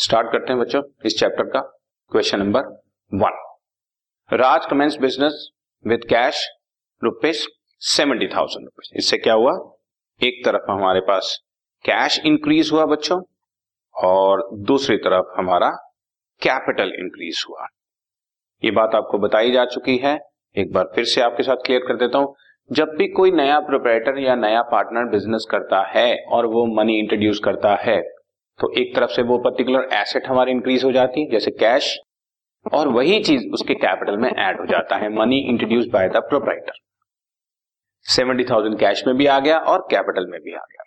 Start करते हैं बच्चों, इस चैप्टर का question number one Raj commences business with cash rupees seventy thousand rupees इससे क्या हुआ? एक तरफ़ हमारे पास कैश इंक्रीज हुआ बच्चों, और दूसरी तरफ़ हमारा कैपिटल इंक्रीज हुआ। ये बात आपको बताई जा चुकी है। एक बार फिर से आपके साथ क्लियर कर देता हूँ। जब भी कोई नया प्रोपरेटर या नया पार्टनर बिज़नेस करता है, और वो मनी इंट्रोड्यूस करता है तो एक तरफ़ से वो पर्टिकुलर एसेट हमारी इंक्रीज हो जाती है जैसे कैश और वही चीज़ उसके कैपिटल में ऐड हो जाता है money introduce by the proprietor seventy thousand cash में भी आ गया और कैपिटल में भी आ गया।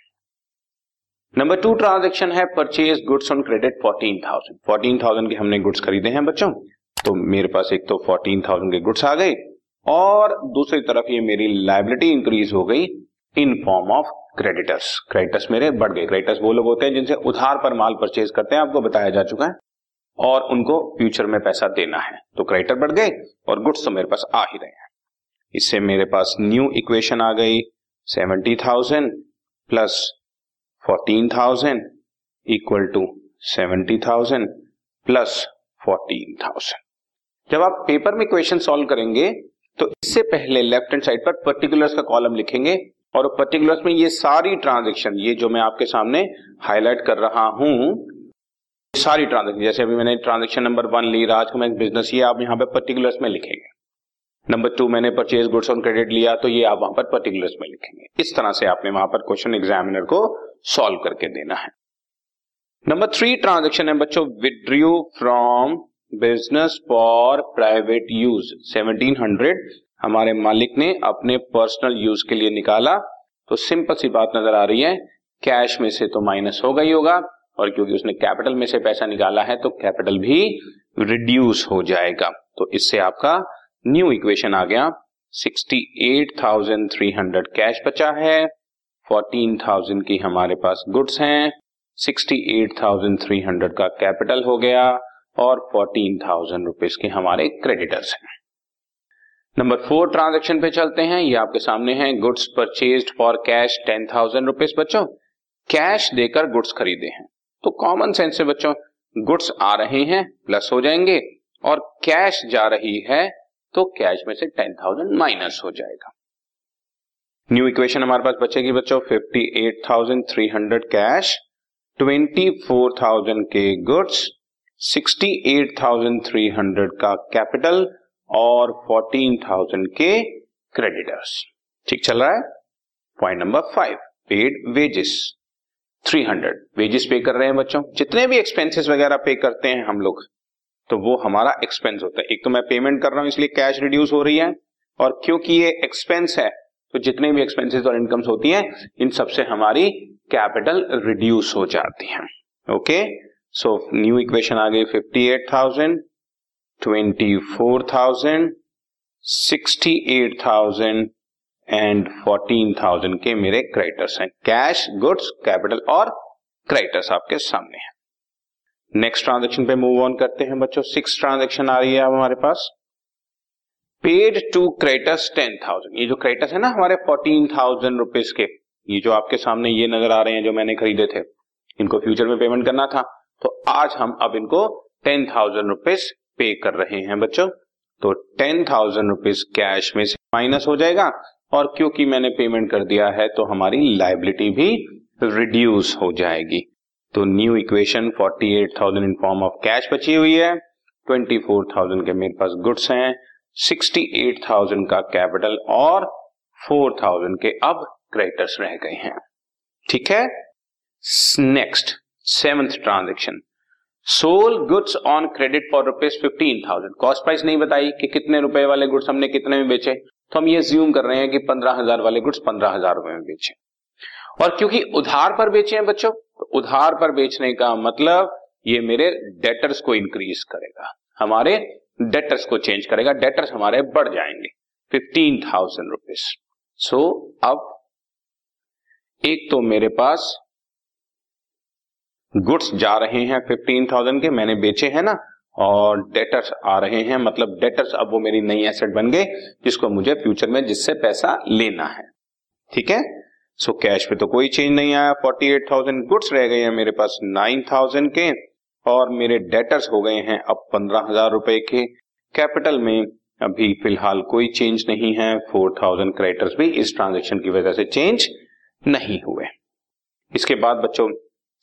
नंबर टू ट्रांजेक्शन है purchase goods on credit fourteen thousand fourteen thousand के हमने गुड्स खरीदे हैं बच्चों। तो मेरे पास एक तो फोर्टीन थाउज़ेंड के गुड्स आ गए, और दूसरी तरफ़ ये मेरी लाइबिलिटी इंक्रीज हो गई in form of creditors creditors मेरे बढ़ गए। क्रेडिटर्स वो लोग होते हैं जिनसे उधार पर माल परचेज करते हैं, आपको बताया जा चुका है, और उनको फ्यूचर में पैसा देना है। तो क्रेडिटर बढ़ गए, और गुड्स तो मेरे पास आ ही रहे हैं। इससे मेरे पास न्यू इक्वेशन आ गई seventy thousand plus fourteen thousand equal to seventy thousand plus fourteen thousand जब आप पेपर में इक्वेशन सॉल्व करेंगे तो इससे पहले लेफ़्ट हैंड साइड पर पर्टिकुलर्स का कॉलम लिखेंगे और पर्टिकुलर्स में ये सारी ट्रांजेक्शन ये जो मैं आपके सामने हाईलाइट कर रहा हूँ सारी ट्रांजेक्शन जैसे अभी मैंने ट्रांजेक्शन नंबर वन ली, राजकुमार बिज़नेस ये आप यहाँ पे पर्टिकुलर्स में लिखेंगे। नंबर टू मैंने परचेज गुड्स ऑन क्रेडिट लिया तो ये आप वहाँ पर पर्टिकुलर्स में लिखेंगे। इस तरह से आपने वहाँ पर क्वेश्चन एग्जामिनर को सॉल्व करके देना है। नंबर थ्री ट्रांजेक्शन है, बच्चों withdrew from business for private use 1700 हमारे मालिक ने अपने पर्सनल यूज़ के लिए निकाला। तो सिंपल सी बात नज़र आ रही है कैश में से तो माइनस हो गई होगा और क्योंकि उसने कैपिटल में से पैसा निकाला है तो कैपिटल भी रिड्यूस हो जाएगा। तो इससे आपका न्यू इक्वेशन आ गया। 68,300 कैश बचा है 14,000 की हमारे पास गुड्स हैं 68,300 का कैपिटल हो गया और फोर्टीन थाउज़ेंड रुपीज़ के हमारे क्रेडिटर्स हैं। नंबर फोर ट्रांजेक्शन पे चलते हैं। ये आपके सामने है। Goods purchase for cash ten thousand rupees बच्चों कैश देकर गुड्स खरीदे हैं। तो कॉमन सेंस से बच्चों गुड्स आ रहे हैं प्लस हो जाएँगे। और कैश जा रही है तो कैश में से टेन थाउज़ेंड माइनस हो जाएगा। न्यू इक्वेशन हमारे पास बचेगी बच्चों fifty eight thousand three hundred cash twenty four thousand के गुड्स 68,300 का कैपिटल और 14,000 के क्रेडिटर्स ठीक चल रहा है? Point number five paid wages 300 wages pay कर रहे हैं बच्चों। जितने भी एक्सपेंसेस वगैरह पे करते हैं हम लोग तो वो हमारा एक्सपेंस होता है। एक तो मैं पेमेंट कर रहा हूँ इसलिए कैश रिड्यूस हो रही है। और क्योंकि ये एक्सपेंस है तो जितने भी एक्सपेंसेस और इनकम्स होती हैं इन सबसे हमारी कैपिटल रिड्यूस हो जाती है। ओके सो न्यू इक्वेशन आ गई fifty eight thousand twenty four thousand sixty eight thousand and fourteen thousand के मेरे क्रेडिटर्स हैं। कैश गुड्स कैपिटल और क्रेडिटर्स आपके सामने हैं। नेक्स्ट ट्रांजेक्शन पे मूव ऑन करते हैं बच्चों। सिक्स ट्रांजेक्शन आ रही है अब हमारे पास। Paid to creditors ten thousand ये जो क्रेडिटर्स है ना हमारे फोर्टीन थाउज़ेंड रुपीज़ के, ये जो आपके सामने ये नज़र आ रहे हैं जो मैंने खरीदे थे, इनको फ्यूचर में पेमेंट करना था। तो आज हम अब इनको टेन थाउज़ेंड रुपीज़ पे कर रहे हैं बच्चों। तो टेन थाउज़ेंड रुपीज़ कैश में से माइनस हो जाएगा और क्योंकि मैंने पेमेंट कर दिया है तो हमारी लाइबिलिटी भी रिड्यूस हो जाएगी। तो new equation forty eight thousand in form of cash बची हुई है। ट्वेंटी फोर थाउज़ेंड के मेरे पास गुड्स हैं सिक्सटी एट थाउज़ेंड का कैपिटल और फोर थाउज़ेंड के अब क्रेडिटर्स रह गए हैं। ठीक है? Next seventh transaction sold goods on credit for rupees fifteen thousand cost price नहीं बताई कि कितने रुपए वाले गुड्स हमने कितने में बेचे। तो हम ये ज्यूम कर रहे हैं कि पंद्रह हज़ार वाले गुड्स पंद्रह हज़ार रुपए में बेचे। और क्योंकि उधार पर बेचे हैं बच्चों तो उधार पर बेचने का मतलब ये मेरे डेटर्स को इंक्रीज करेगा। हमारे डेटर्स को चेंज करेगा। डेटर्स हमारे बढ़ जाएँगे। फिफ्टीन थाउज़ेंड रुपीज़ सो अब एक तो मेरे पास गुड्स जा रहे हैं फिफ्टीन थाउज़ेंड के, मैंने बेचे हैं ना, और डेटर्स आ रहे हैं मतलब डेटर्स अब वो मेरी नई एसेट बन गए, जिसको मुझे फ्यूचर में जिससे पैसा लेना है। ठीक है? सो कैश पे तो कोई चेंज नहीं आया। फोर्टी एट थाउज़ेंड गुड्स रह गए हैं मेरे पास नाइन थाउज़ेंड के, और मेरे डेटर्स हो गए हैं अब पंद्रह हज़ार रुपए के। कैपिटल में अभी फ़िलहाल कोई चेंज नहीं है। फोर थाउज़ेंड क्रेडिटर्स भी इस ट्रांजेक्शन की वजह से चेंज नहीं हुए। इसके बाद बच्चों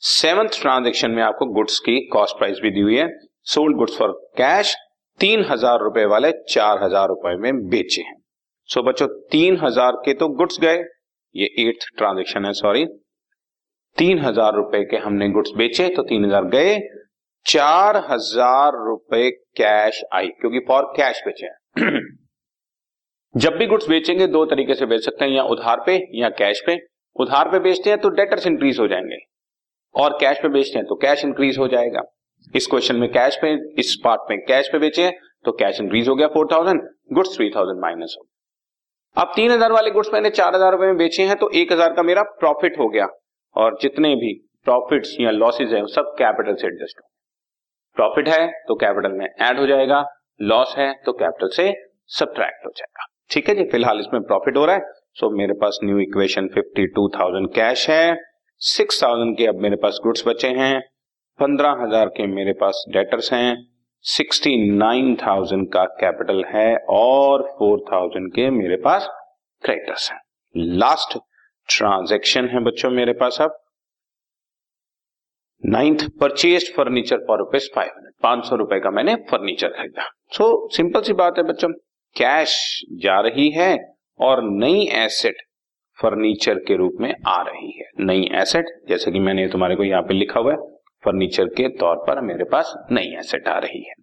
सेवंथ ट्रांजेक्शन में आपको गुड्स की कॉस्ट प्राइस भी दी हुई है। सोल्ड गुड्स फॉर कैश तीन हज़ार रुपए वाले चार हज़ार रुपए में बेचे हैं। सो so, बच्चों तीन हज़ार के तो गुड्स गए। ये एट्थ ट्रांजेक्शन है सॉरी। तीन हज़ार रुपए के हमने गुड्स बेचे तो तीन हज़ार गए। चार हज़ार रुपए कैश आई क्योंकि फॉर कैश बेचे हैं। जब भी गुड्स बेचेंगे दो तरीके से बेच सकते हैं या उधार पे या कैश पे। उधार पे बेचते हैं तो डेटर्स इंक्रीज हो जाएँगे। और कैश पे बेचते हैं तो कैश इंक्रीज हो जाएगा। इस क्वेश्चन में कैश पे इस पार्ट में कैश पे बेचे तो कैश इंक्रीज हो गया four thousand goods three thousand minus हो अब तीन हज़ार वाले गुड्स मैंने चार हज़ार रुपए में बेचे हैं तो एक हज़ार का मेरा प्रॉफिट हो गया। और जितने भी प्रॉफिट या लॉसेज है सब कैपिटल से एडजस्ट हो प्रॉफिट है तो कैपिटल में एड हो जाएगा। लॉस है तो कैपिटल से सब्ट्रैक्ट हो जाएगा। ठीक है जी फ़िलहाल इसमें प्रॉफिट हो रहा है। सो so, मेरे पास new equation fifty two thousand cash है। सिक्स थाउज़ेंड के अब मेरे पास गुड्स बचे हैं, पंद्रह हज़ार के मेरे पास डेटर्स हैं, सिक्सटी नाइन थाउज़ेंड का कैपिटल है और फोर थाउज़ेंड के मेरे पास क्रेडिटर्स हैं। लास्ट ट्रांजेक्शन है बच्चों मेरे पास अब। Ninth purchase furniture for rupees five hundred पाँच सौ रुपए का मैंने फर्नीचर खरीदा। सो सिंपल सी बात है बच्चों। कैश जा रही है और नई एसेट फर्नीचर के रूप में आ रही है। नई एसेट जैसे कि मैंने तुम्हारे को यहाँ पे लिखा हुआ है फर्नीचर के तौर पर मेरे पास नई एसेट आ रही है।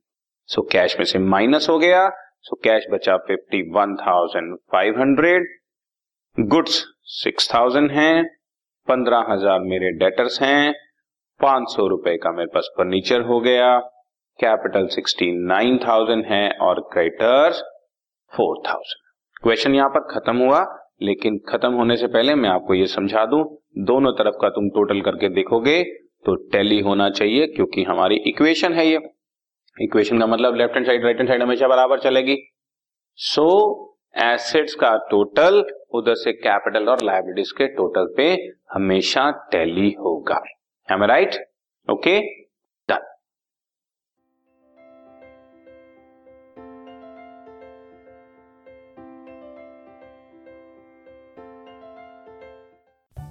सो so, कैश में से माइनस हो गया। सो so, कैश बचा fifty one thousand five hundred goods six thousand है। पंद्रह हज़ार मेरे डेटर्स हैं। पाँच सौ रुपए का मेरे पास फर्नीचर हो गया। कैपिटल सिक्सटी नाइन थाउज़ेंड है और क्रेडिटर्स फोर थाउज़ेंड क्वेश्चन यहाँ पर खत्म हुआ लेकिन खत्म होने से पहले मैं आपको ये समझा दूँ दोनों तरफ़ का तुम टोटल करके देखोगे तो टैली होना चाहिए क्योंकि हमारी इक्वेशन है ये। इक्वेशन का मतलब left hand side right hand side हमेशा बराबर चलेगी। सो so, एसेट्स का टोटल उधर से कैपिटल और लाइबिलिटीज के टोटल पे हमेशा टैली होगा। Am right okay